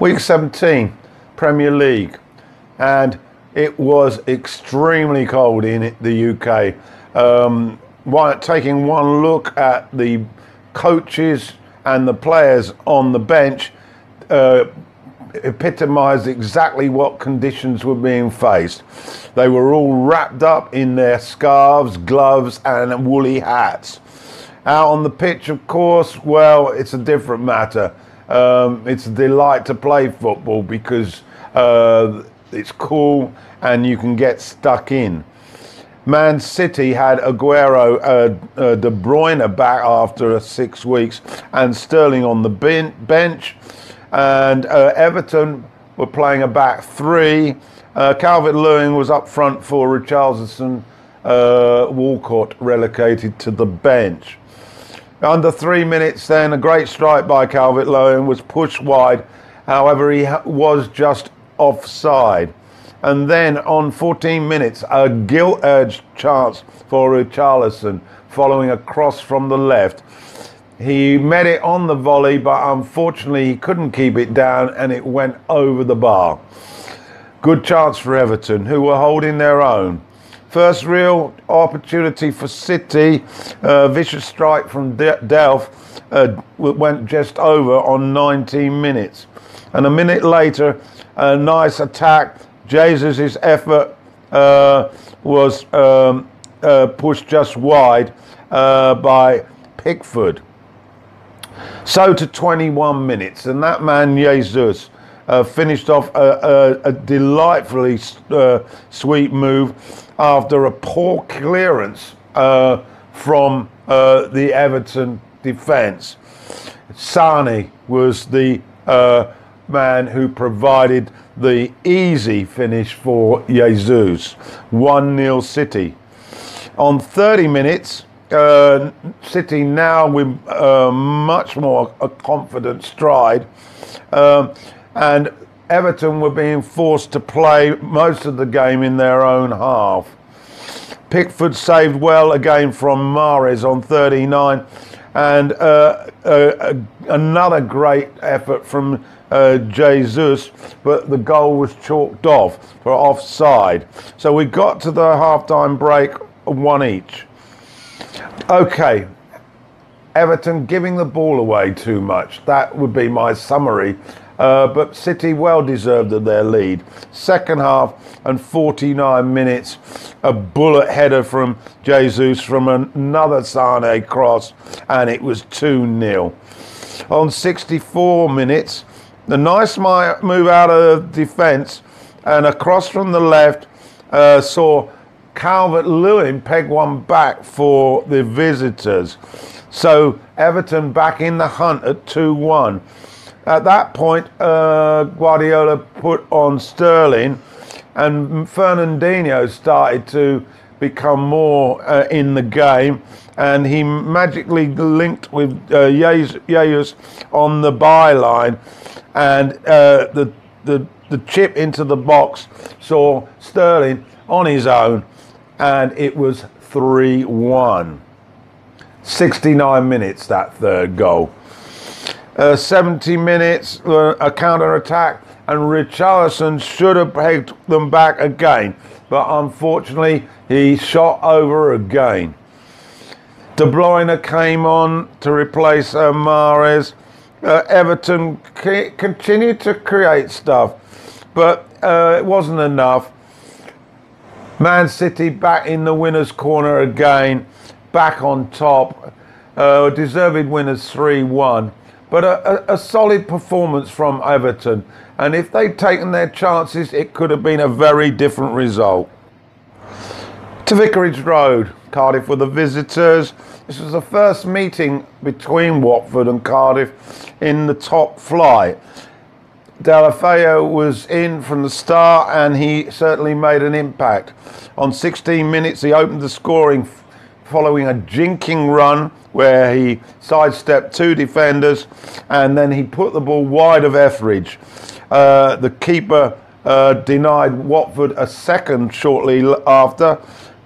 Week 17, Premier League, and it was extremely cold in the UK. Um, while taking one look at the coaches and the players on the bench, uh, epitomised exactly what conditions were being faced. They were all wrapped up in their scarves, gloves, and woolly hats. Out on the pitch, of course, well, it's a different matter. Um, it's a delight to play football because uh, it's cool and you can get stuck in. Man City had Aguero, uh, uh, De Bruyne back after six weeks, and Sterling on the ben- bench. And uh, Everton were playing a back three. Uh, Calvert Lewin was up front for Richarlison. Uh, Walcott relegated to the bench. Under three minutes, then a great strike by Calvert Lewin was pushed wide. However, he was just offside. And then on 14 minutes, a gilt edged chance for Richarlison following a cross from the left. He met it on the volley, but unfortunately he couldn't keep it down and it went over the bar. Good chance for Everton, who were holding their own. First real opportunity for City. Uh, vicious strike from De- Delph uh, went just over on 19 minutes. And a minute later, a nice attack. Jesus' effort uh, was um, uh, pushed just wide uh, by Pickford. So to 21 minutes, and that man Jesus uh, finished off a, a, a delightfully uh, sweet move after a poor clearance uh, from uh, the Everton defence. Sane was the uh, man who provided the easy finish for Jesus. 1 0 City. On 30 minutes, uh, City now with uh, much more a confident stride, um, and Everton were being forced to play most of the game in their own half. Pickford saved well again from Mahrez on 39, and uh, uh, another great effort from uh, Jesus, but the goal was chalked off for offside. So we got to the half-time break, one each. Okay, Everton giving the ball away too much. That would be my summary. Uh, but City well deserved their lead. Second half and 49 minutes, a bullet header from Jesus from another Sane cross, and it was 2 0. On 64 minutes, the nice move out of defence and across from the left uh, saw Calvert Lewin peg one back for the visitors. So Everton back in the hunt at 2 1. At that point, uh, Guardiola put on Sterling, and Fernandinho started to become more uh, in the game, and he magically linked with uh, on the byline, and uh, the, the the chip into the box saw Sterling on his own and it was 3 1. 69 minutes that third goal. Uh, 70 minutes, uh, a counter attack, and Richarlison should have pegged them back again, but unfortunately he shot over again. De Bruyne came on to replace uh, Mahrez. Uh, Everton c- continued to create stuff, but uh, it wasn't enough. Man City back in the winner's corner again, back on top. Uh, deserved winners 3 1. But a, a, a, solid performance from Everton. And if they'd taken their chances, it could have been a very different result. To Vicarage Road, Cardiff were the visitors. This was the first meeting between Watford and Cardiff in the top flight. Deulofeu was in from the start and he certainly made an impact. On 16 minutes, he opened the scoring following a jinking run where he sidestepped two defenders and then he put the ball wide of Etheridge. Uh, the keeper uh, denied Watford a second shortly after,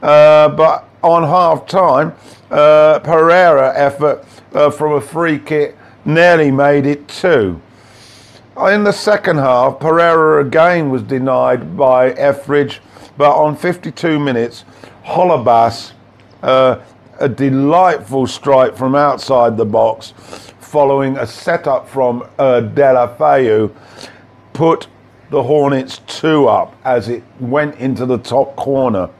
uh, but on half time, uh, Pereira effort uh, from a free kick nearly made it two. In the second half, Pereira again was denied by Etheridge, but on 52 minutes, Holebas, uh, a delightful strike from outside the box, following a setup from uh, put the Hornets two up as it went into the top corner.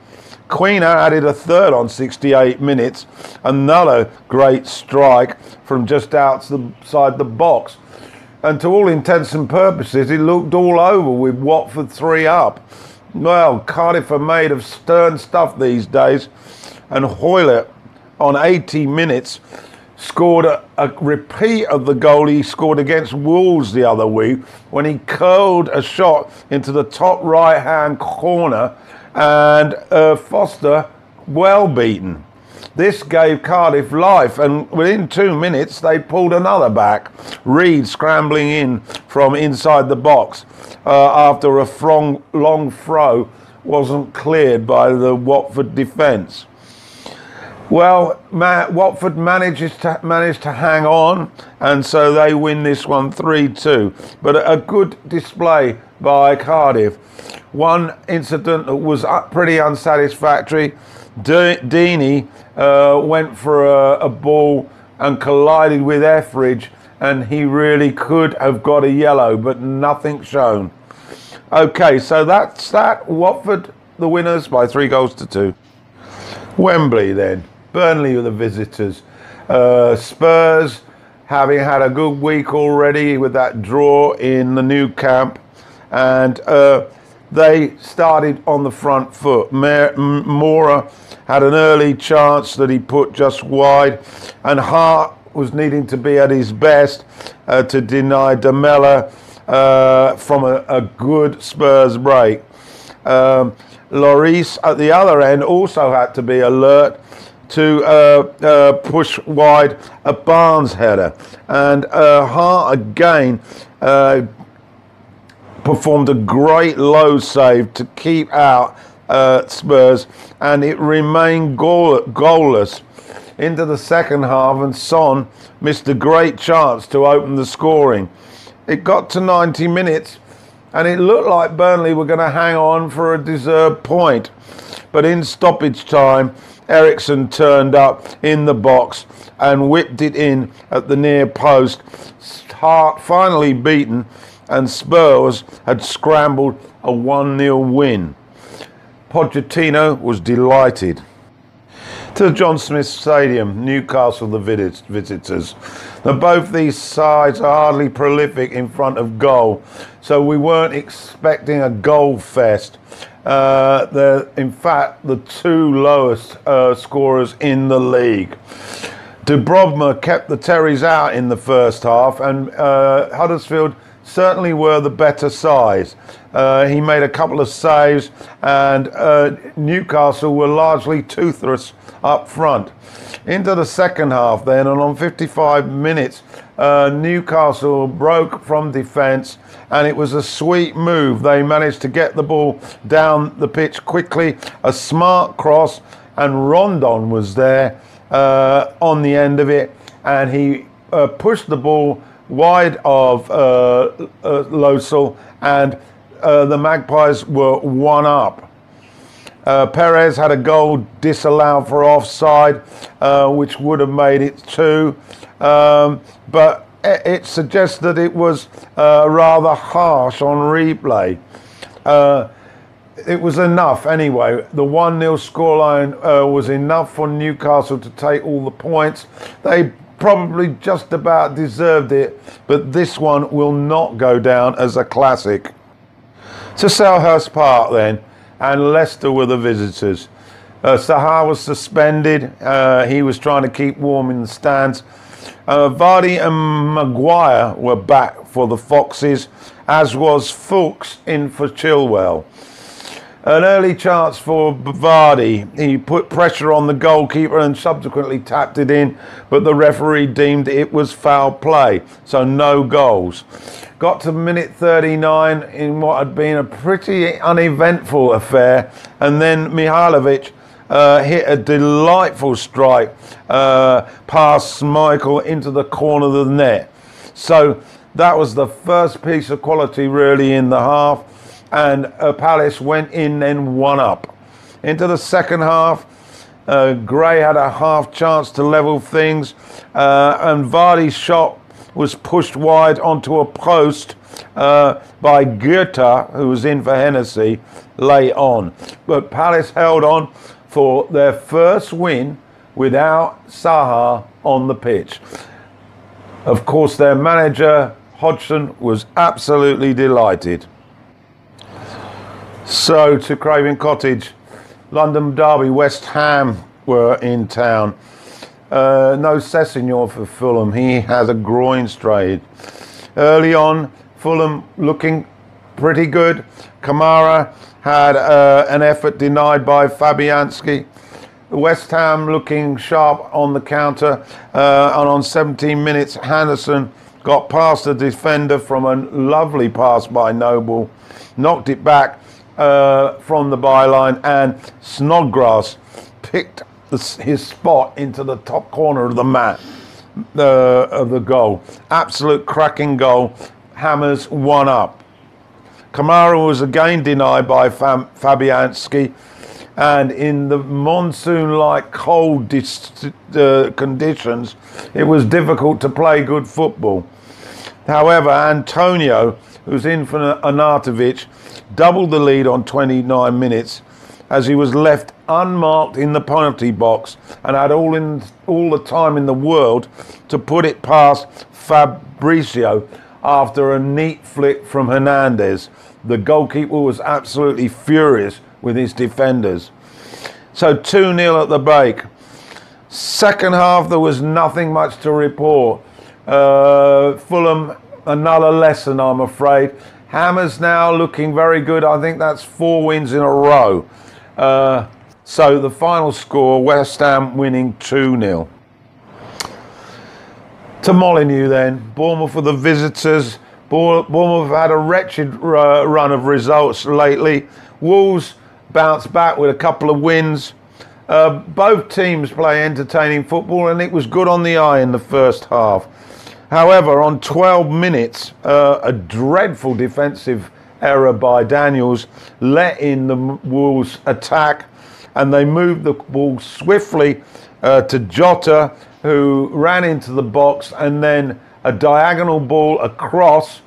Quina added a third on 68 minutes, another great strike from just outside the box. And to all intents and purposes, it looked all over with Watford three up. Well, Cardiff are made of stern stuff these days, and Hoilett on 80 minutes scored a, a, repeat of the goal he scored against Wolves the other week when he curled a shot into the top right hand corner and uh, Foster well beaten. This gave Cardiff life, and within two minutes they pulled another back. Reed scrambling in from inside the box uh, after a long throw wasn't cleared by the Watford defence. Well, Matt, Watford manages to manage to hang on, and so they win this one three two. But a good display by Cardiff. One incident that was pretty unsatisfactory. De- Deeney uh, went for a, a, ball and collided with Etheridge, and he really could have got a yellow, but nothing shown. Okay, so that's that. Watford, the winners by three goals to two. Wembley then. Burnley are the visitors. Uh, Spurs, having had a good week already with that draw in the Nou Camp, and uh, they started on the front foot. Moura had an early chance that he put just wide, and Hart was needing to be at his best uh, to deny Lamela uh, from a, a, good Spurs break. Um, Lloris at the other end also had to be alert to uh, uh, push wide a Barnes header. And uh, Hart again uh, performed a great low save to keep out uh, Spurs, and it remained goal- goalless into the second half. And Son missed a great chance to open the scoring. It got to 90 minutes, and it looked like Burnley were going to hang on for a deserved point. But in stoppage time, Eriksen turned up in the box and whipped it in at the near post. Hart finally beaten, and Spurs had scrambled a 1 0 win. Pochettino was delighted. To John Smith Stadium, Newcastle the visitors. Now both these sides are hardly prolific in front of goal, so we weren't expecting a goal fest. Uh, they're in fact the two lowest uh, scorers in the league. Dubravka kept the Terriers out in the first half, and uh, Huddersfield certainly were the better side. Uh, he made a couple of saves, and uh, Newcastle were largely toothless up front. Into the second half, then, and on 55 minutes, uh, Newcastle broke from defence, and it was a sweet move. They managed to get the ball down the pitch quickly, a smart cross, and Rondon was there uh, on the end of it, and he uh, pushed the ball wide of uh, uh, Lössl, and uh, the Magpies were one up. Uh, Perez had a goal disallowed for offside, uh, which would have made it two, um, but it, suggests that it was uh, rather harsh on replay. Uh, it was enough anyway. The 1 0 scoreline uh, was enough for Newcastle to take all the points. They probably just about deserved it, but this one will not go down as a classic. To Selhurst Park then and Leicester were the visitors. Uh, Zaha was suspended. Uh, he was trying to keep warm in the stands. Uh, Vardy and Maguire were back for the Foxes, as was Fuchs in for Chilwell. An early chance for Vardy. He put pressure on the goalkeeper and subsequently tapped it in, but the referee deemed it was foul play, so no goals. Got to minute 39 in what had been a pretty uneventful affair, and then Milivojevic uh, hit a delightful strike uh, past Schmeichel into the corner of the net. So That was the first piece of quality really in the half, and uh, Palace went in and one up. Into the second half, uh, Gray had a half chance to level things, uh, and Vardy's shot was pushed wide onto a post uh, by Guaita, who was in for Hennessy, late on. But Palace held on for their first win without Zaha on the pitch. Of course, their manager, Hodgson, was absolutely delighted. So to Craven Cottage, London Derby, West Ham were in town. Uh, no Sessegnon for Fulham. He has a groin strain. Early on, Fulham looking pretty good. Kamara had uh, an effort denied by Fabianski. West Ham looking sharp on the counter, uh, and on 17 minutes, Henderson got past the defender from a lovely pass by Noble, knocked it back uh, from the byline, and Snodgrass picked the, his spot into the top corner of the mat uh, of the goal. Absolute cracking goal. Hammers one up. Kamara was again denied by Fam- Fabianski and in the monsoon-like cold uh, conditions, it was difficult to play good football. However, Antonio, who's in for Arnautovic, doubled the lead on 29 minutes as he was left unmarked in the penalty box and had all in all the time in the world to put it past Fabricio after a neat flick from Hernandez. The goalkeeper was absolutely furious with his defenders. So 2 0 at the break. Second half, there was nothing much to report. Uh, Fulham, another lesson, I'm afraid. Hammers now looking very good. I think that's four wins in a row. Uh, so the final score West Ham winning 2 0. To Molyneux then. Bournemouth for the visitors. Bournemouth have had a wretched uh, run of results lately. Wolves bounced back with a couple of wins. Uh, both teams play entertaining football, and it was good on the eye in the first half. However, on 12 minutes, uh, a dreadful defensive error by Daniels let in the Wolves' attack, and they moved the ball swiftly uh, to Jota, who ran into the box, and then a diagonal ball across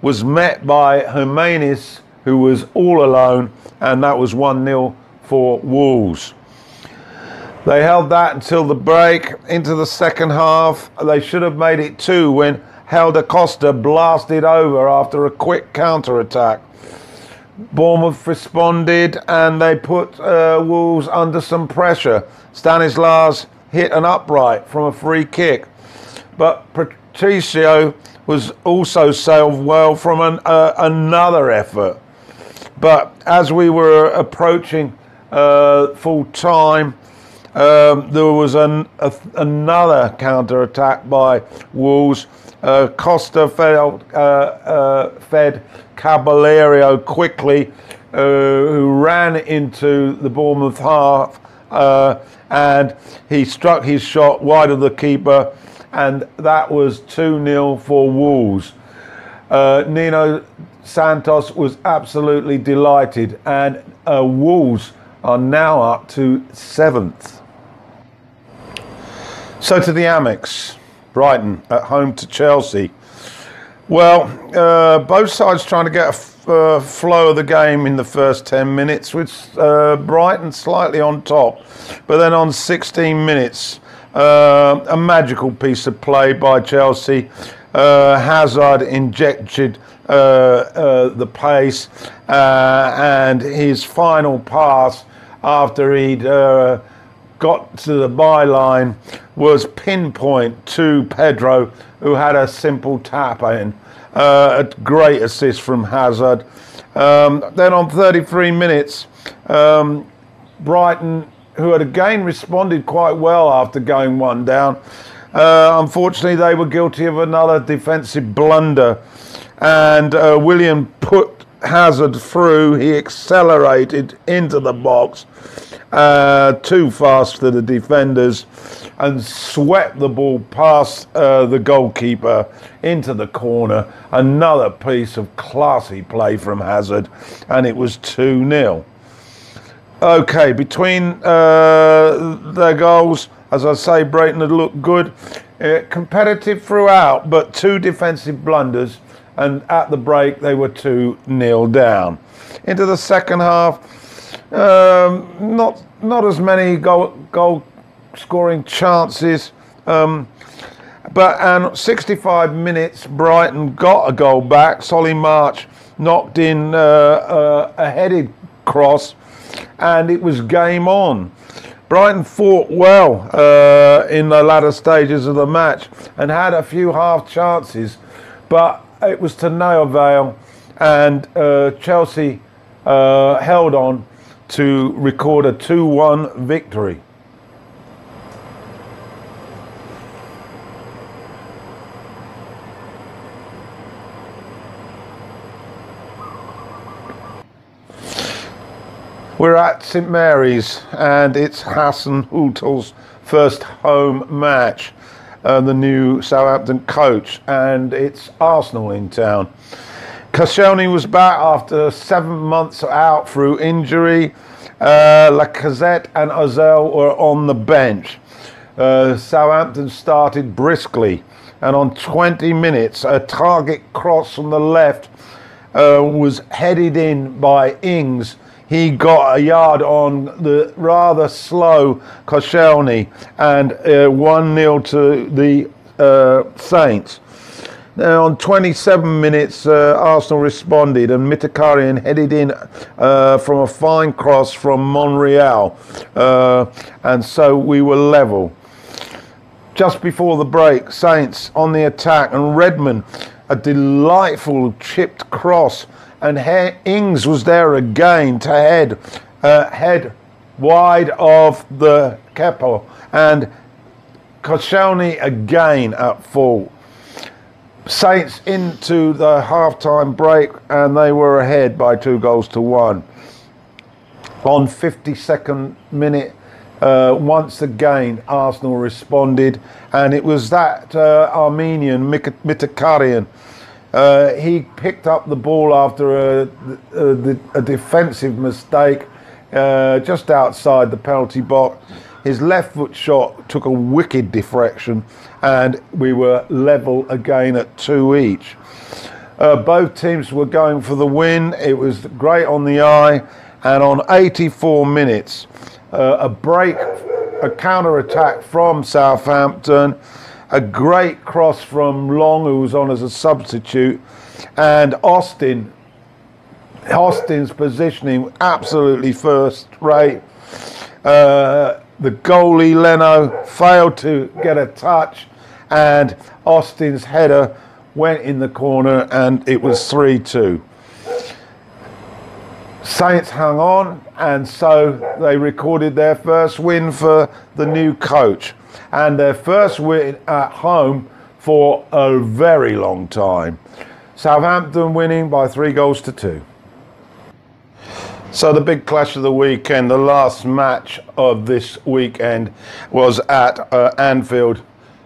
was met by Jimenez, who was all alone, and that was 1 0 for Wolves. They held that until the break into the second half. They should have made it two when Helder Costa blasted over after a quick counter attack. Bournemouth responded and they put uh, Wolves under some pressure. Stanislas hit an upright from a free kick, but Patricio was also saved well from an, uh, another effort. But as we were approaching uh, full time, um, there was an, a, another counter attack by Wolves. Uh, Costa fed, uh, uh, fed Cavaleiro quickly, uh, who ran into the Bournemouth half, and he struck his shot wide of the keeper, and that was 2 0 for Wolves. Uh, Nuno Santos was absolutely delighted, and Wolves are now up to seventh. So to the Amex, Brighton at home to Chelsea. Well, uh, both sides trying to get a f- uh, flow of the game in the first 10 minutes, with uh, Brighton slightly on top. But then on 16 minutes, uh, a magical piece of play by Chelsea. Uh, Hazard injected uh, the pace, and his final pass after he'd got to the byline was pinpoint to Pedro, who had a simple tap in. Uh, a great assist from Hazard. Um, then on 33 minutes, um, Brighton, who had again responded quite well after going one down, uh, unfortunately they were guilty of another defensive blunder, and uh, Willian put Hazard through. He accelerated into the box uh, too fast for the defenders and swept the ball past uh, the goalkeeper into the corner. Another piece of classy play from Hazard, and it was 2 0. Okay, between uh, their goals, as I say, Brighton had looked good. Uh, competitive throughout, but two defensive blunders, and at the break, they were 2 0 down. Into the second half, um, not not as many goal goal scoring chances. Um, but and 65 minutes, Brighton got a goal back. Solly March knocked in uh, uh, a headed cross, and it was game on. Brighton fought well uh, in the latter stages of the match and had a few half chances, but it was to no avail, and uh, Chelsea uh, held on to record a 2 1 victory. We're at St Mary's and it's Hasenhüttl's first home match, uh, the new Southampton coach, and it's Arsenal in town. Koscielny was back after seven months out through injury. Uh, Lacazette and Ozil were on the bench. Uh, Southampton started briskly, and on 20 minutes, a target cross from the left uh, was headed in by Ings. He got a yard on the rather slow Koscielny, and uh, 1 0 to the uh, Saints. Now, on 27 minutes, uh, Arsenal responded, and Mkhitaryan headed in uh, from a fine cross from Monreal, uh, and so we were level. Just before the break, Saints on the attack, and Redmond, a delightful chipped cross, and he- Ings was there again to head, uh, head wide of the Kepa, and Koscielny again at full. Saints into the half-time break and they were ahead by two goals to one. On 52nd minute, uh, once again, Arsenal responded, and it was that uh, Armenian Mkhitaryan. Uh, he picked up the ball after a, a, a defensive mistake uh, just outside the penalty box. His left foot shot took a wicked deflection, and we were level again at two each. Uh, both teams were going for the win. It was great on the eye, and on 84 minutes, uh, a break, a counter attack from Southampton, a great cross from Long, who was on as a substitute, and Austin. Austin's positioning absolutely first rate. Uh, the goalie Leno failed to get a touch, and Austin's header went in the corner, and it was 3 2. Saints hung on, and so they recorded their first win for the new coach, and their first win at home for a very long time. Southampton winning by three goals to two. So the big clash of the weekend, the last match of this weekend was at uh, Anfield,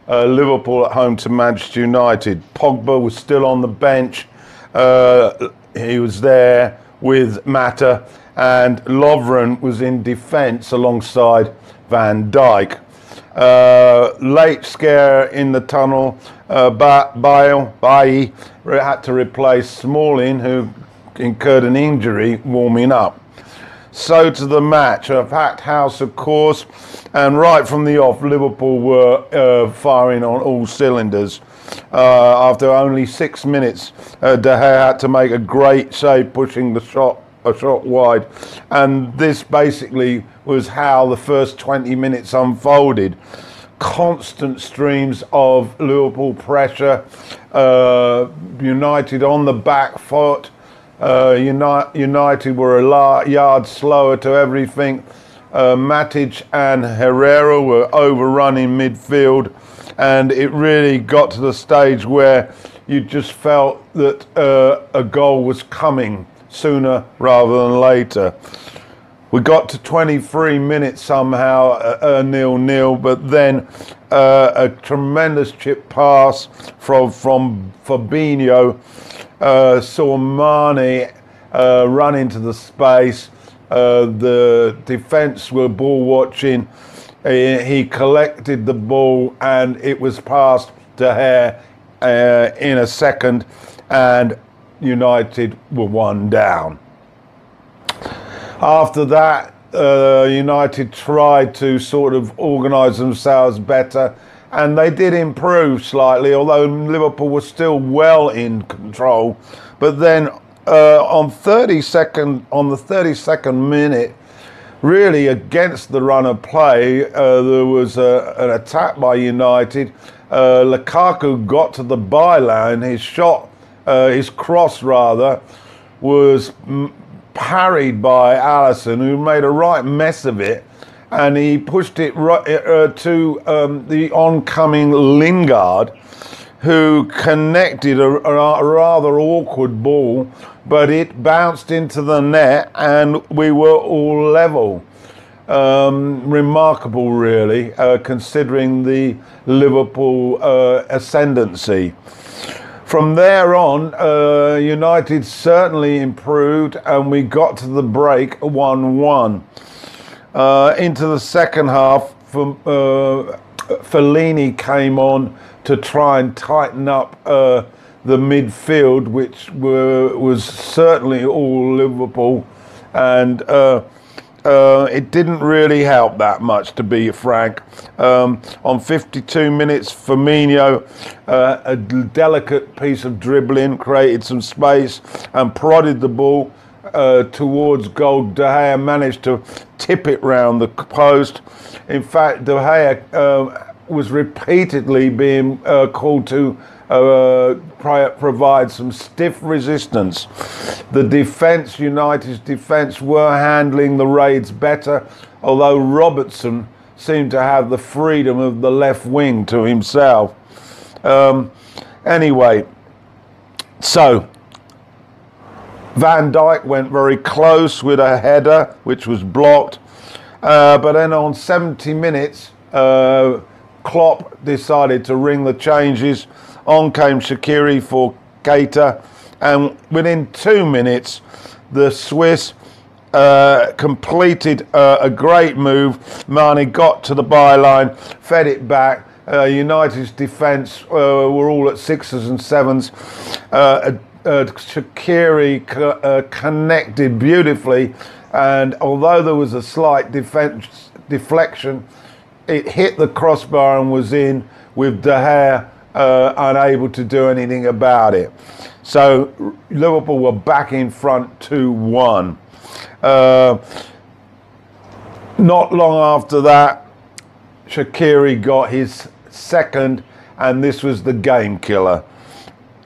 uh, Liverpool at home to Manchester United. Pogba was still on the bench. Uh, he was there with Mata, and Lovren was in defence alongside Van Dijk. Uh, late scare in the tunnel. Uh, Bale, Bailly had to replace Smalling, who incurred an injury warming up. So to the match, a packed house, of course, and right from the off, Liverpool were uh, firing on all cylinders. Uh, after only six minutes, uh, De Gea had to make a great save, pushing the shot a shot wide, and this basically was how the first 20 minutes unfolded. Constant streams of Liverpool pressure, uh, United on the back foot. Uh, United were a yard slower to everything. Uh, Matic and Herrera were overrunning midfield, and it really got to the stage where you just felt that uh, a goal was coming sooner rather than later. we got to 23 minutes somehow, uh, uh, nil nil, but then uh, a tremendous chip pass from from Fabinho uh, saw Mane uh, run into the space. Uh, the defence were ball watching. He collected the ball and it was passed to uh, in a second, and United were one down. After that, uh, United tried to sort of organise themselves better, and they did improve slightly, although Liverpool was still well in control. But then uh, on 32nd, on the 32nd minute, really against the run of play, uh, there was a, an attack by United. Uh, Lukaku got to the byline. His shot, uh, his cross rather, was parried by Alisson, who made a right mess of it, and he pushed it right, uh, to um, the oncoming Lingard, who connected a, a, rather awkward ball, but it bounced into the net, and we were all level. Um, remarkable, really, uh, considering the Liverpool uh, ascendancy. From there on, uh, United certainly improved, and we got to the break 1 1. Uh, into the second half, uh, Fellaini came on to try and tighten up uh, the midfield, which were, was certainly all Liverpool. And uh, uh, it didn't really help that much, to be frank. Um, on 52 minutes, Firmino, uh, a delicate piece of dribbling, created some space and prodded the ball uh, towards goal. De Gea managed to tip it round the post. In fact, De Gea uh, was repeatedly being uh, called to uh, provide some stiff resistance. The defence, United's defence, were handling the raids better, although Robertson seemed to have the freedom of the left wing to himself. Um, anyway, so Van Dijk went very close with a header, which was blocked. Uh, but then on 70 minutes, uh, Klopp decided to ring the changes on came Shaqiri for Keita, and within two minutes, the Swiss uh, completed uh, a great move. Mane got to the byline, fed it back. Uh, United's defence uh, were all at sixes and sevens. Uh, uh, Shaqiri co- connected beautifully, and although there was a slight defense deflection, it hit the crossbar and was in with De Gea uh, unable to do anything about it. So Liverpool were back in front 2 1. Uh, not long after that, Shaqiri got his second, and this was the game killer.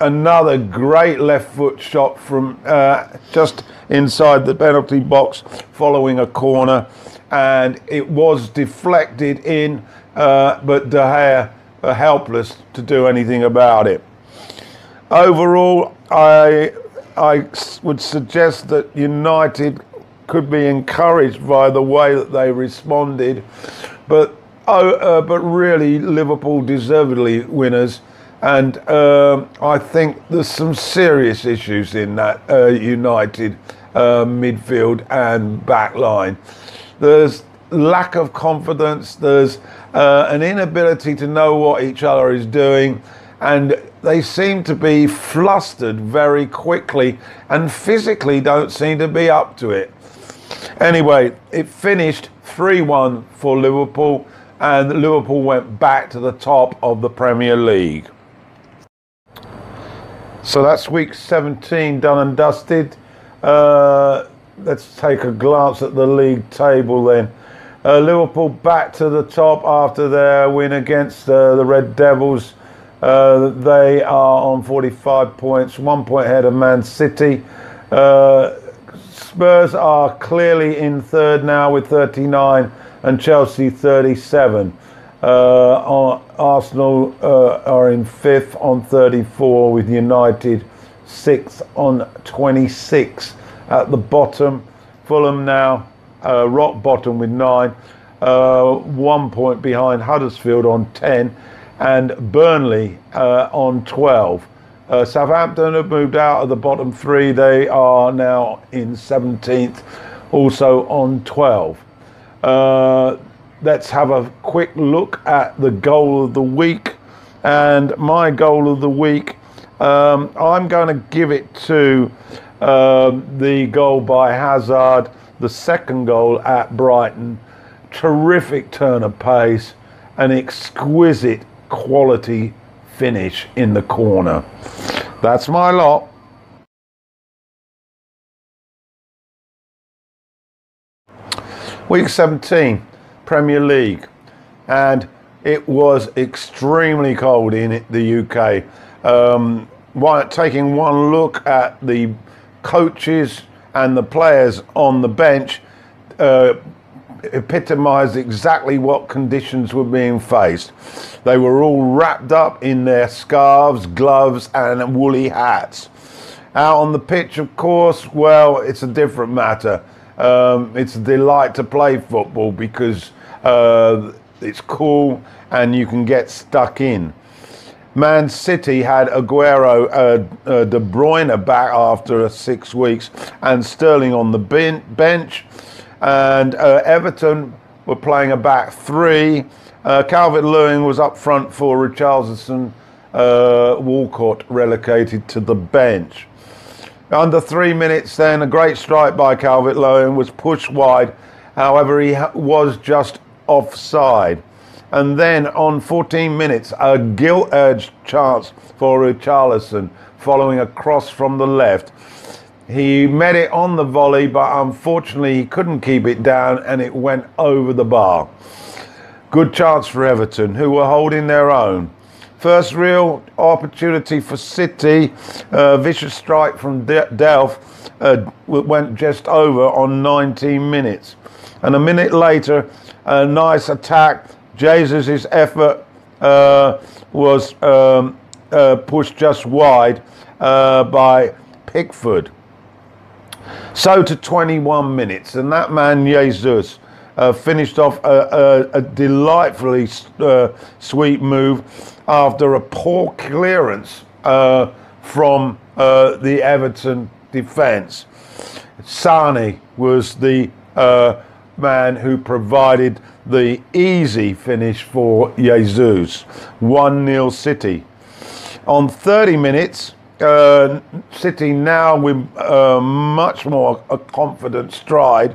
Another great left foot shot from uh, just inside the penalty box following a corner, and it was deflected in, uh, but De Gea are helpless to do anything about it. Overall, I, I would suggest that United could be encouraged by the way that they responded, but oh, uh, but really Liverpool deservedly winners, and uh, I think there's some serious issues in that uh, United uh, midfield and back line. There's lack of confidence. There's uh, an inability to know what each other is doing, and they seem to be flustered very quickly and physically don't seem to be up to it. Anyway, it finished 3 1 for Liverpool, and Liverpool went back to the top of the Premier League. So that's week 17 done and dusted. Uh, let's take a glance at the league table then. Uh, Liverpool back to the top after their win against uh, the Red Devils. Uh, they are on 45 points, one point ahead of Man City. Uh, Spurs are clearly in third now with 39 and Chelsea 37. Uh, Arsenal uh, are in fifth on 34 with United sixth on 26. At the bottom, Fulham now uh, rock bottom with nine, uh, one point behind Huddersfield on 10, and Burnley uh, on 12. Uh, Southampton have moved out of the bottom three. They are now in 17th, also on 12. Uh, let's have a quick look at the goal of the week. And my goal of the week, um, I'm going to give it to um, the goal by Hazard, the second goal at Brighton. Terrific turn of pace, an exquisite quality finish in the corner. That's my lot. Week 17, Premier League. And it was extremely cold in the UK. Um, taking one look at the coaches and the players on the bench, uh, epitomised exactly what conditions were being faced. They were all wrapped up in their scarves, gloves, and woolly hats. Out on the pitch, of course, well, it's a different matter. Um, it's a delight to play football because uh, it's cool and you can get stuck in. Man City had Aguero, uh, uh, De Bruyne back after six weeks, and Sterling on the ben- bench. And uh, Everton were playing a back three. Uh, Calvert Lewin was up front for Richarlison. Uh, Walcott relegated to the bench. Under three minutes, then a great strike by Calvert Lewin was pushed wide. However, he was just offside. And then on 14 minutes, a gilt edged chance for Richarlison following a cross from the left. He met it on the volley, but unfortunately he couldn't keep it down and it went over the bar. Good chance for Everton, who were holding their own. First real opportunity for City, uh, vicious strike from De- Delph, uh, went just over on 19 minutes. And a minute later, a nice attack. Jesus' effort uh, was um, uh, pushed just wide uh, by Pickford. So to 21 minutes, and that man Jesus uh, finished off a, a, a delightfully uh, sweet move after a poor clearance uh, from the Everton defence. Sane was the uh, man who provided the easy finish for Jesus. 1 0 City. On 30 minutes, uh, City now with uh, much more a confident stride,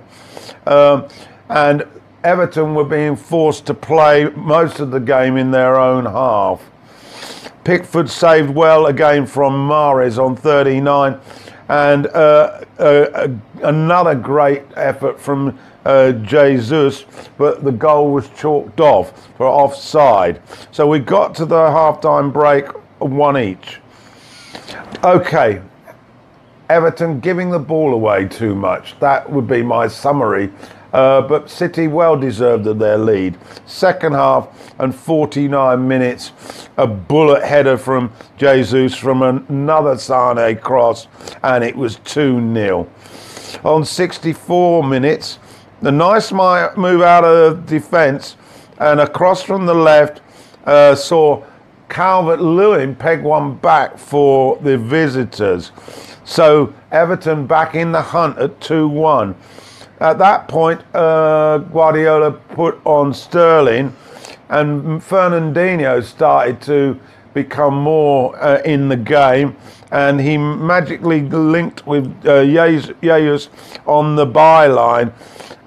um, and Everton were being forced to play most of the game in their own half. Pickford saved well again from Mahrez on 39, and uh, uh another great effort from uh, Jesus, but the goal was chalked off for offside. So we got to the half-time break, one each. Okay, Everton giving the ball away too much. That would be my summary. Uh, but City well deserved their lead. Second half and 49 minutes, a bullet header from Jesus from another Sane cross, and it was 2 0. On 64 minutes, the nice move out of defence and across from the left uh, saw Calvert Lewin peg one back for the visitors. So Everton back in the hunt at 2 1. At that point, uh, Guardiola put on Sterling, and Fernandinho started to become more uh, in the game, and he magically linked with uh, Jesus on the byline,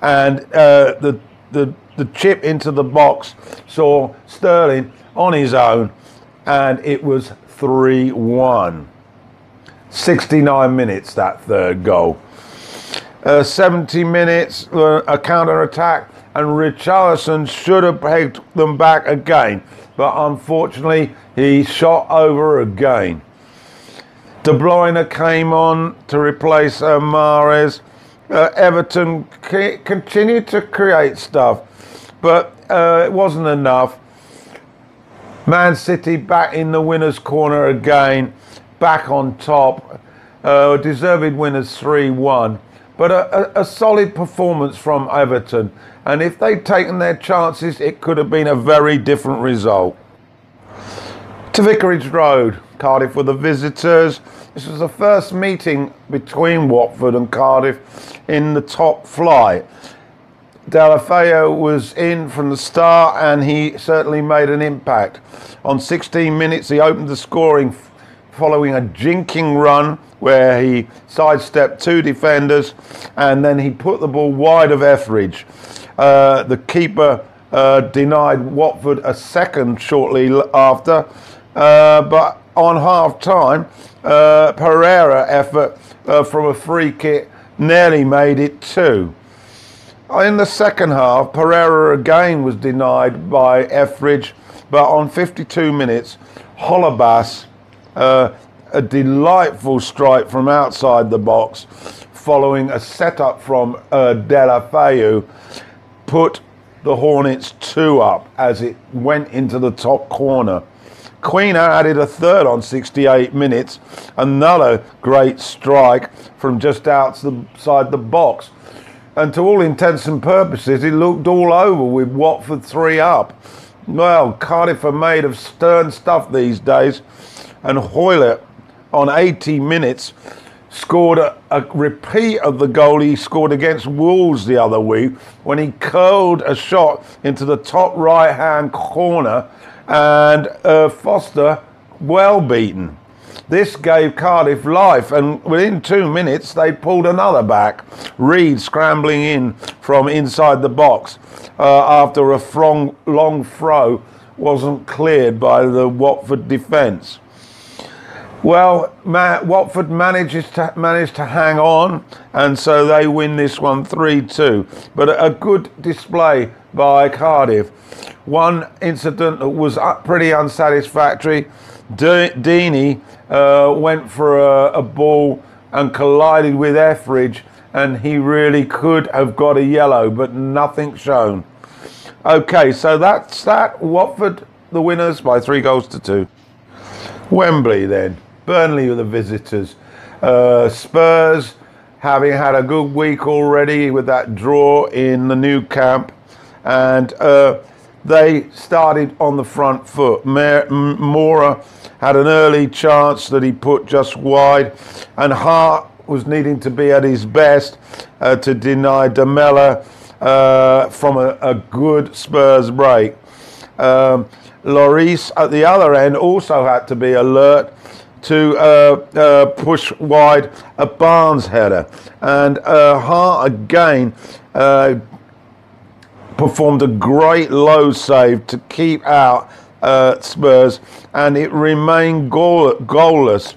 and uh, the, the the chip into the box saw Sterling on his own and it was 3 1. 69 minutes that third goal. Uh, 70 minutes, uh, a counter attack, and Richarlison should have pegged them back again, but unfortunately, he shot over again. De Bruyne came on to replace uh, Mahrez. Uh, Everton c- continued to create stuff, but uh, it wasn't enough. Man City back in the winner's corner again, back on top. Uh, deserved winners 3 1. but a, a, a solid performance from Everton. And if they'd taken their chances, it could have been a very different result. To Vicarage Road, Cardiff were the visitors. This was the first meeting between Watford and Cardiff in the top flight. Deulofeu was in from the start and he certainly made an impact. On 16 minutes, he opened the scoring following a jinking run where he sidestepped two defenders and then he put the ball wide of Etheridge. Uh, the keeper uh, denied Watford a second shortly after, uh, but on half time, uh, Pereira effort uh, from a free kick nearly made it two. In the second half, Pereira again was denied by Etheridge, but on 52 minutes, Holebas, uh, a delightful strike from outside the box, following a setup from uh, Deulofeu, put the Hornets two up as it went into the top corner. Quina added a third on 68 minutes, another great strike from just outside the box. And to all intents and purposes, it looked all over with Watford three up. Well, Cardiff are made of stern stuff these days, and Hoilett on 80 minutes scored a, a, repeat of the goal he scored against Wolves the other week when he curled a shot into the top right hand corner and uh, Foster well beaten. This gave Cardiff life, and within two minutes, they pulled another back. Reed scrambling in from inside the box uh, after a long throw wasn't cleared by the Watford defence. Well, Watford manages to manage to hang on, and so they win this one 3-2. But a good display by Cardiff. One incident that was pretty unsatisfactory De- Deeney uh, went for a, a, ball and collided with Etheridge, and he really could have got a yellow, but nothing shown. Okay, so that's that. Watford, the winners by three goals to two. Wembley, then. Burnley were the visitors. Uh, Spurs, having had a good week already with that draw in the Nou Camp, and uh, they started on the front foot. Moura had an early chance that he put just wide, and Hart was needing to be at his best uh, to deny Lamela uh, from a, a, good Spurs break. Um, Lloris at the other end also had to be alert to uh, uh, push wide a Barnes header. And uh, Hart again uh, performed a great low save to keep out uh, Spurs, and it remained goal- goalless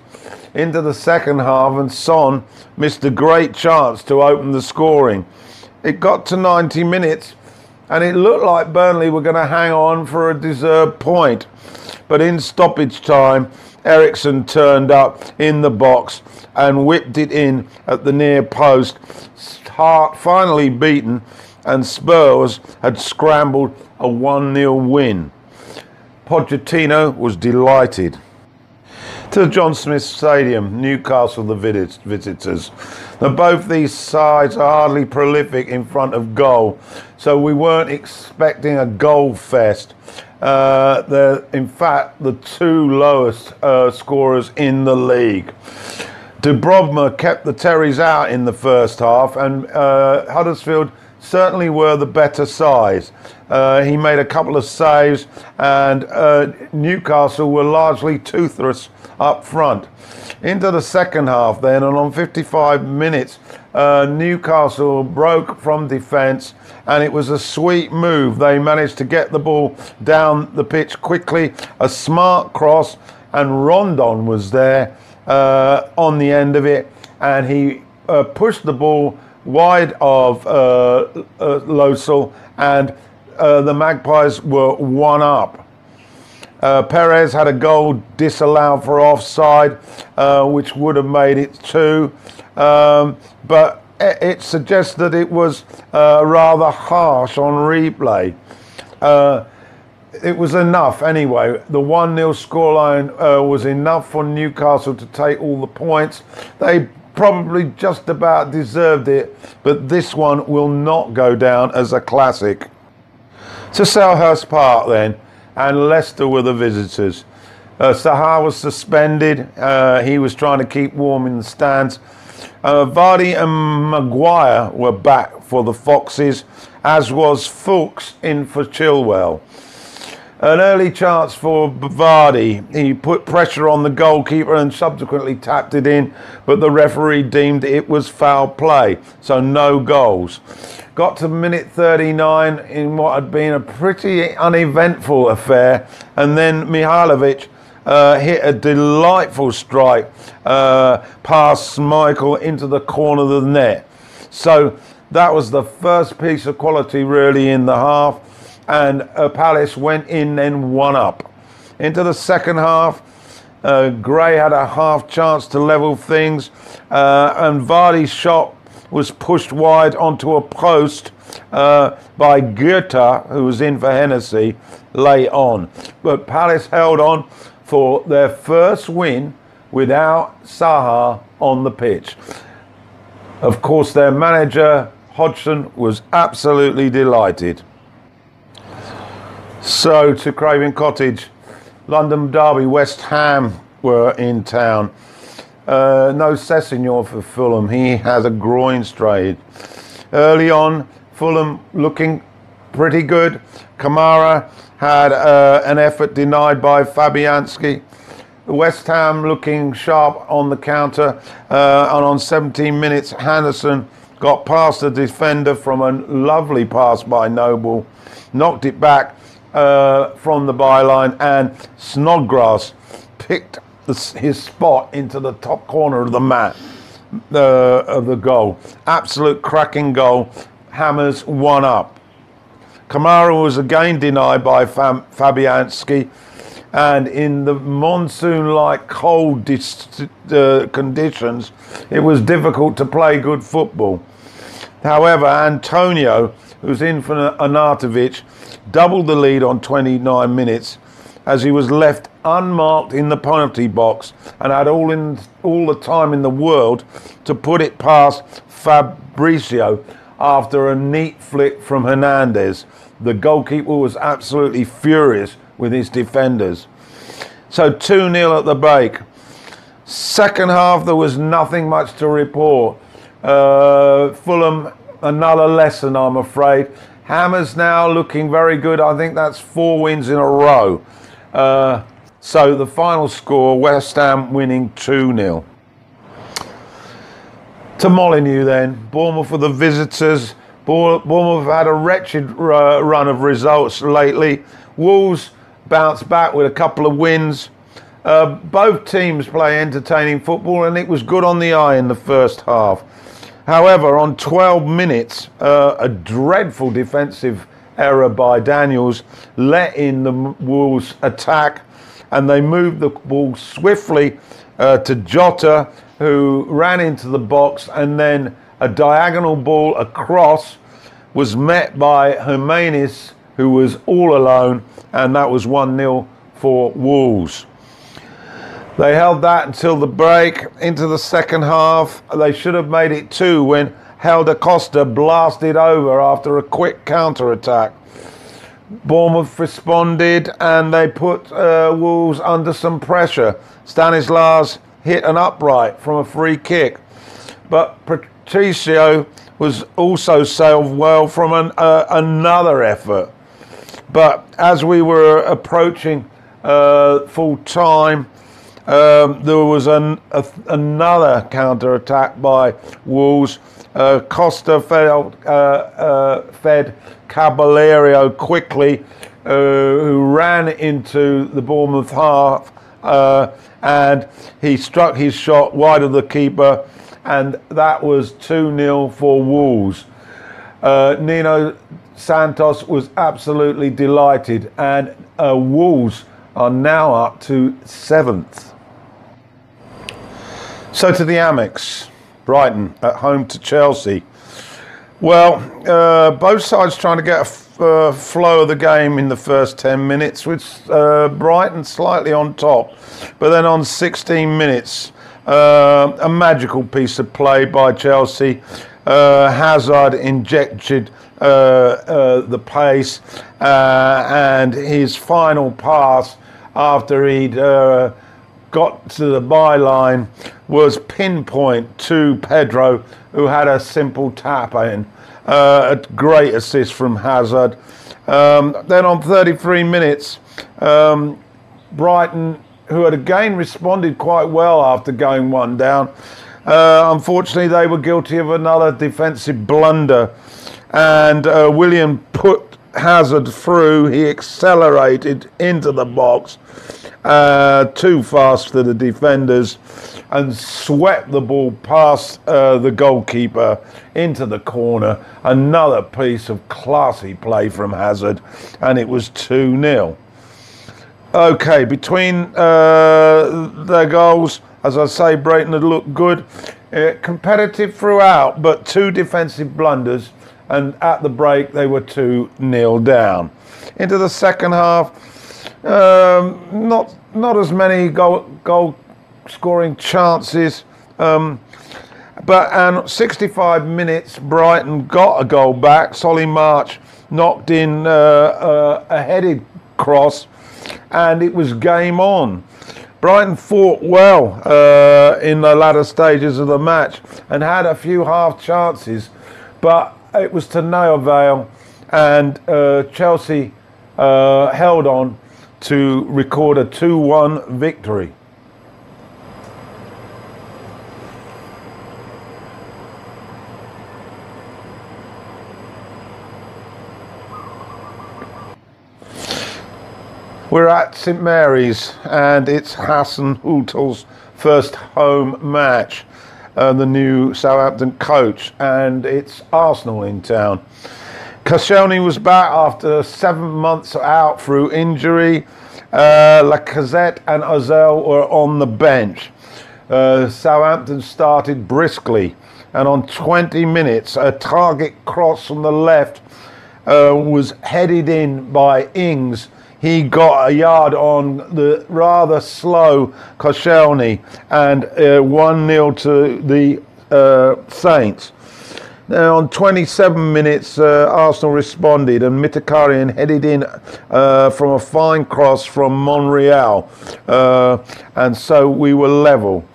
into the second half. And Son missed a great chance to open the scoring. It got to 90 minutes, and it looked like Burnley were going to hang on for a deserved point. But in stoppage time, Eriksen turned up in the box and whipped it in at the near post. Hart finally beaten and Spurs had scrambled a 1 0 win. Pochettino was delighted. To John Smith Stadium, Newcastle the visitors. Now both these sides are hardly prolific in front of goal, so we weren't expecting a goal fest. Uh, the, in fact, the two lowest uh, scorers in the league. Dubravka kept the Terriers out in the first half, and uh, Huddersfield certainly were the better size. Uh, he made a couple of saves, and uh, Newcastle were largely toothless up front. Into the second half, then, and on 55 minutes, uh, Newcastle broke from defence, and it was a sweet move. They managed to get the ball down the pitch quickly, a smart cross, and Rondon was there uh, on the end of it, and he uh, pushed the ball wide of uh, uh, Lössl, and uh, the Magpies were one up. Uh, Perez had a goal disallowed for offside, which would have made it two, um, but it, suggests that it was uh, rather harsh on replay. it was enough anyway. The 1 0 scoreline was enough for Newcastle to take all the points. They probably just about deserved it, but this one will not go down as a classic. To Selhurst Park then, and Leicester were the visitors. Uh, Zaha was suspended. Uh, he was trying to keep warm in the stands. Uh, Vardy and Maguire were back for the Foxes, as was Fuchs in for Chilwell. An early chance for Vardy. He put pressure on the goalkeeper and subsequently tapped it in, but the referee deemed it was foul play, so no goals. Got to minute 39 in what had been a pretty uneventful affair, and then Milivojevic uh, hit a delightful strike uh, past Schmeichel into the corner of the net. So that was the first piece of quality really in the half and uh, Palace went in and one up. Into the second half, uh, Gray had a half chance to level things, uh, and Vardy's shot was pushed wide onto a post uh, by Guaita, who was in for Hennessy, late on. But Palace held on for their first win without Zaha on the pitch. Of course, their manager, Hodgson, was absolutely delighted. So to Craven Cottage, London Derby, West Ham were in town. Uh, no Sessegnon for Fulham. He has a groin strain. Early on, Fulham looking pretty good. Kamara had uh, an effort denied by Fabianski. West Ham looking sharp on the counter, uh, and on 17 minutes, Henderson got past the defender from a lovely pass by Noble, knocked it back, uh, from the byline, and Snodgrass picked the, his spot into the top corner of the mat uh, of the goal. Absolute cracking goal. Hammers one up. Kamara was again denied by Fam- Fabianski, and in the monsoon-like cold dis- uh, conditions, it was difficult to play good football. However, Antonio, who's in for Arnautovic, doubled the lead on 29 minutes as he was left unmarked in the penalty box and had all in all the time in the world to put it past Fabrizio after a neat flick from Hernandez. The goalkeeper was absolutely furious with his defenders. So 2 0 at the break. Second half, there was nothing much to report. Uh, Fulham, another lesson, I'm afraid. Hammers now looking very good. I think that's four wins in a row. Uh, so the final score West Ham winning 2 0. To Molyneux then, Bournemouth for the visitors. Bournemouth had a wretched uh, run of results lately. Wolves bounced back with a couple of wins. Uh, both teams play entertaining football, and it was good on the eye in the first half. However, on 12 minutes, uh, a dreadful defensive error by Daniels let in the Wolves' attack, and they moved the ball swiftly uh, to Jota, who ran into the box, and then a diagonal ball across was met by Jimenez, who was all alone, and that was 1 0 for Wolves. They held that until the break into the second half. They should have made it two when Helder Costa blasted over after a quick counter attack. Bournemouth responded and they put uh, Wolves under some pressure. Stanislas hit an upright from a free kick, but Patricio was also sailed well from an, uh, another effort. But as we were approaching uh, full time, um, there was an, a, another counter attack by Wolves. Uh, Costa fed, uh, uh, fed Cavaleiro quickly, uh, who ran into the Bournemouth half, and he struck his shot wide of the keeper, and that was 2 0 for Wolves. Uh, Nuno Santos was absolutely delighted, and Wolves are now up to seventh. So to the Amex, Brighton at home to Chelsea. Well, uh, both sides trying to get a f- uh, flow of the game in the first 10 minutes, with uh, Brighton slightly on top. But then on 16 minutes, uh, a magical piece of play by Chelsea. Uh, Hazard injected uh, the pace, and his final pass after he'd got to the byline was pinpoint to Pedro, who had a simple tap in. Uh, a great assist from Hazard. Um, then on 33 minutes, um, Brighton, who had again responded quite well after going one down, uh, unfortunately they were guilty of another defensive blunder, and uh, Willian put Hazard through. He accelerated into the box uh, too fast for the defenders and swept the ball past uh, the goalkeeper into the corner. Another piece of classy play from Hazard, and it was 2 0. Okay, between uh, their goals, as I say, Brighton had looked good. Uh, competitive throughout, but two defensive blunders, and at the break, they were 2 0 down. Into the second half, um, not not as many goal goal scoring chances. Um, but and 65 minutes, Brighton got a goal back. Solly March knocked in uh, uh, a headed cross, and it was game on. Brighton fought well uh, in the latter stages of the match and had a few half chances, but it was to no avail, and uh, Chelsea uh, held on to record a 2 1 victory. We're at St Mary's and it's Hasenhüttl's first home match, uh, the new Southampton coach, and it's Arsenal in town. Koscielny was back after seven months out through injury. Uh, Lacazette and Ozil were on the bench. Uh, Southampton started briskly, and on 20 minutes, a target cross from the left uh, was headed in by Ings. He got a yard on the rather slow Koscielny, and uh, 1 0 to the uh, Saints. Now, on 27 minutes, uh, Arsenal responded, and Mkhitaryan headed in uh, from a fine cross from Monreal, uh, and so we were level.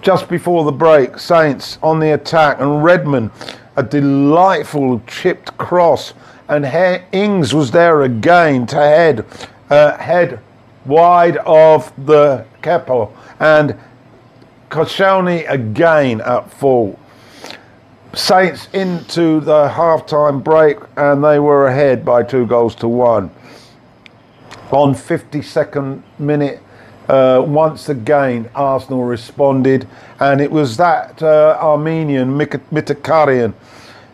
Just before the break, Saints on the attack, and Redmond, a delightful chipped cross, and he- Ings was there again to head, uh, head wide of the Kepa, and Koscielny again at fault. Saints into the half-time break and they were ahead by two goals to one. On 52nd minute, uh, once again, Arsenal responded, and it was that uh, Armenian Mkhitaryan.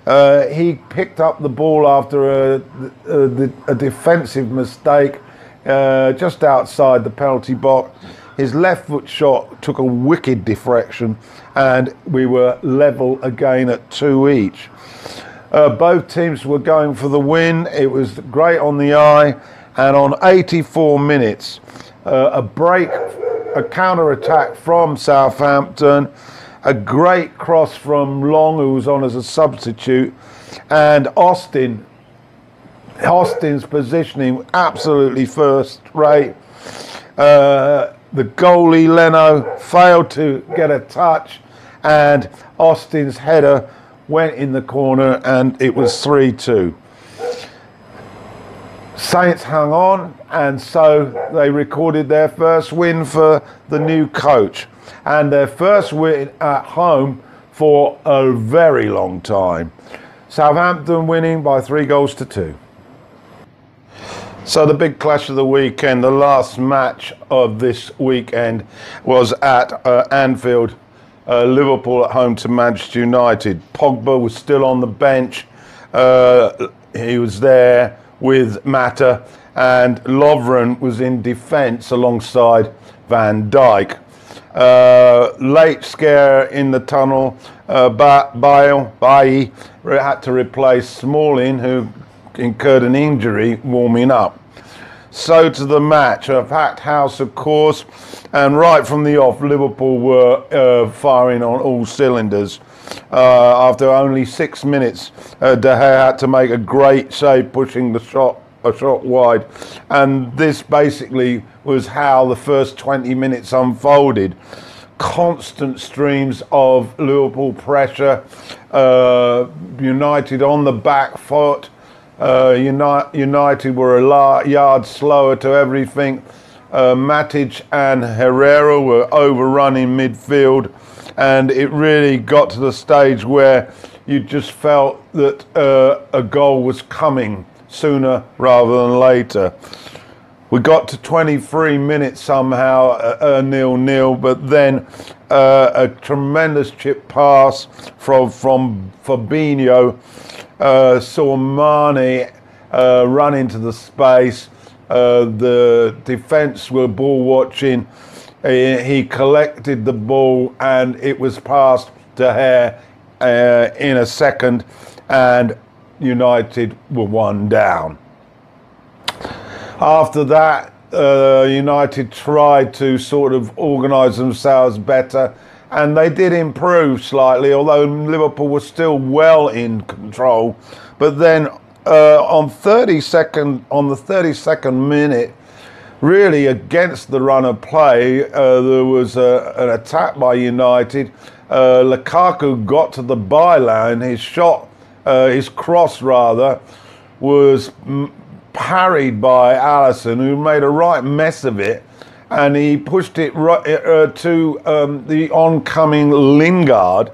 Uh, he picked up the ball after a, a, a defensive mistake uh, just outside the penalty box his left foot shot took a wicked deflection, and we were level again at two each. Uh, both teams were going for the win. It was great on the eye, and on 84 minutes, uh, a break, a counter attack from Southampton, a great cross from Long, who was on as a substitute, and Austin. Austin's positioning absolutely first rate. Uh, the goalie Leno failed to get a touch, and Austin's header went in the corner, and it was 3 2. Saints hung on, and so they recorded their first win for the new coach, and their first win at home for a very long time. Southampton winning by three goals to two. So the big clash of the weekend, the last match of this weekend was at uh, Anfield, uh, Liverpool at home to Manchester United. Pogba was still on the bench. Uh, he was there with Mata, and Lovren was in defence alongside Van Dijk. Uh, late scare in the tunnel. Uh, Bale, Bailly had to replace Smalling, who incurred an injury warming up. So to the match, a packed house, of course, and right from the off, Liverpool were uh, firing on all cylinders. Uh, after only six minutes, uh, De Gea had to make a great save, pushing the shot a shot wide, and this basically was how the first 20 minutes unfolded. Constant streams of Liverpool pressure, uh, United on the back foot. Uh, United were a yard slower to everything. Uh, Matic and Herrera were overrunning midfield, and it really got to the stage where you just felt that uh, a goal was coming sooner rather than later. We got to 23 minutes somehow, a, a nil nil, but then uh, a tremendous chip pass from from Fabinho uh, saw Mane uh, run into the space. Uh, the defence were ball watching. He, he, collected the ball and it was passed to Hare uh, in a second, and United were one down. After that, uh, United tried to sort of organise themselves better, and they did improve slightly, although Liverpool was still well in control. But then uh, on 32nd, on the 32nd minute, really against the run of play, uh, there was a, an attack by United. Uh, Lukaku got to the byline. His shot, uh, his cross rather, was parried by Alisson, who made a right mess of it, and he pushed it right, uh, to um, the oncoming Lingard,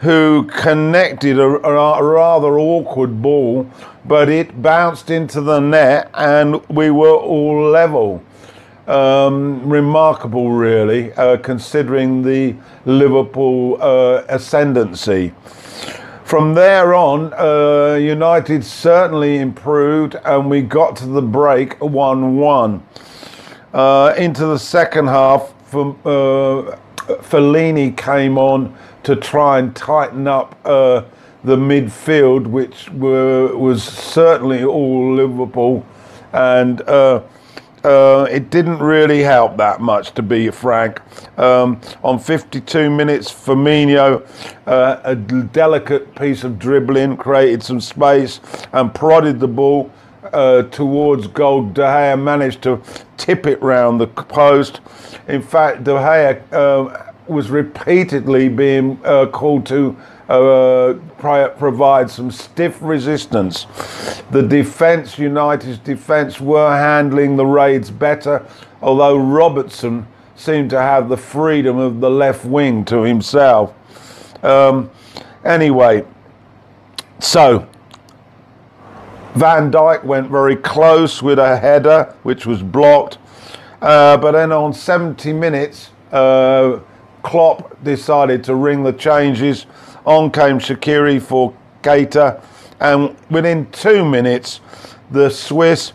who connected a, a, rather awkward ball, but it bounced into the net, and we were all level. Um, remarkable, really, uh, considering the Liverpool uh, ascendancy. From there on, uh, United certainly improved, and we got to the break 1 1. Uh, into the second half, uh, Fellaini came on to try and tighten up uh, the midfield, which were, was certainly all Liverpool. And uh, uh, it didn't really help that much, to be frank. Um, on 52 minutes, Firmino, uh, a delicate piece of dribbling, created some space and prodded the ball uh, towards goal. De Gea managed to tip it round the post. In fact, De Gea uh, was repeatedly being uh, called to uh, provide some stiff resistance. The defence, United's defence, were handling the raids better, although Robertson seemed to have the freedom of the left wing to himself. Um, anyway, so Van Dijk went very close with a header, which was blocked. Uh, but then on 70 minutes, uh, Klopp decided to ring the changes on came Shaqiri for Keita, and within two minutes, the Swiss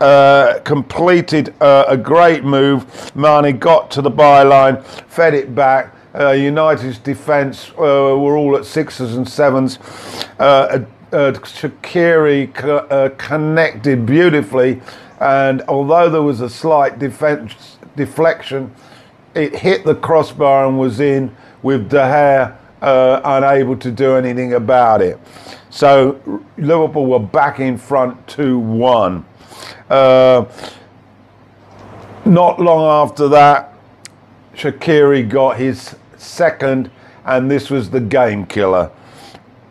uh, completed uh, a great move. Mane got to the byline, fed it back. Uh, United's defence uh, were all at sixes and sevens. Uh, uh, Shaqiri co- connected beautifully, and although there was a slight defense deflection, it hit the crossbar and was in with De Gea uh, unable to do anything about it. So Liverpool were back in front 2 1. Uh, not long after that, Shaqiri got his second, and this was the game killer.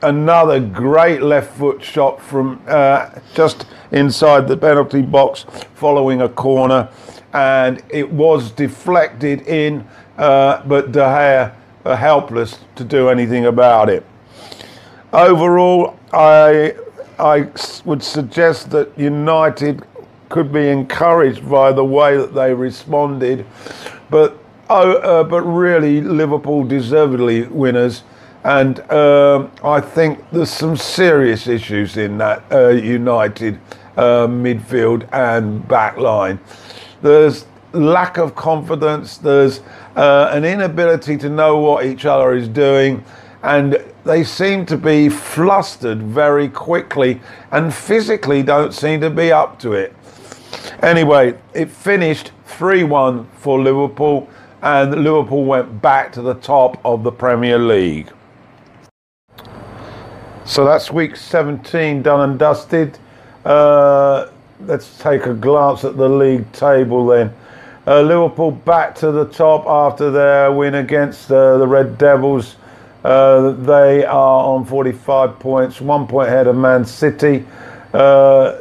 Another great left foot shot from uh, just inside the penalty box following a corner, and it was deflected in, uh, but De Gea helpless to do anything about it. Overall, I, I would suggest that United could be encouraged by the way that they responded, but oh, uh, but really Liverpool deservedly winners, and uh, I think there's some serious issues in that uh, United uh, midfield and back line. There's lack of confidence. There's uh, an inability to know what each other is doing. And they seem to be flustered very quickly and physically don't seem to be up to it. Anyway, it finished 3 1 for Liverpool, and Liverpool went back to the top of the Premier League. So that's week 17 done and dusted. Uh, let's take a glance at the league table then. Uh, Liverpool back to the top after their win against uh, the Red Devils. Uh, they are on 45 points, one point ahead of Man City. Uh,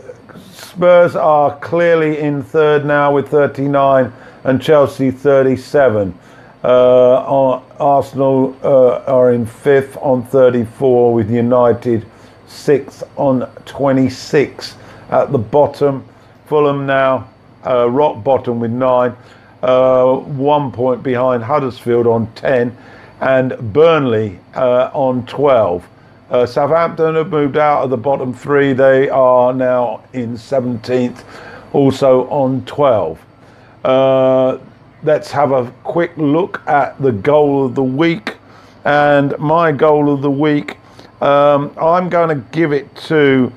Spurs are clearly in third now with 39 and Chelsea 37. Uh, Arsenal uh, are in fifth on 34 with United sixth on 26. At the bottom, Fulham now uh, rock bottom with nine, uh, one point behind Huddersfield on 10 and Burnley uh, on 12. Uh, Southampton have moved out of the bottom three. They are now in 17th, also on 12. Let's have a quick look at the goal of the week. And my goal of the week, um, I'm going to give it to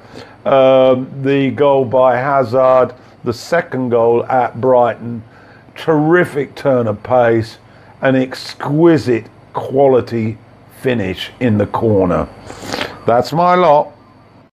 um, the goal by Hazard, the second goal at Brighton. Terrific turn of pace, an exquisite quality finish in the corner. That's my lot.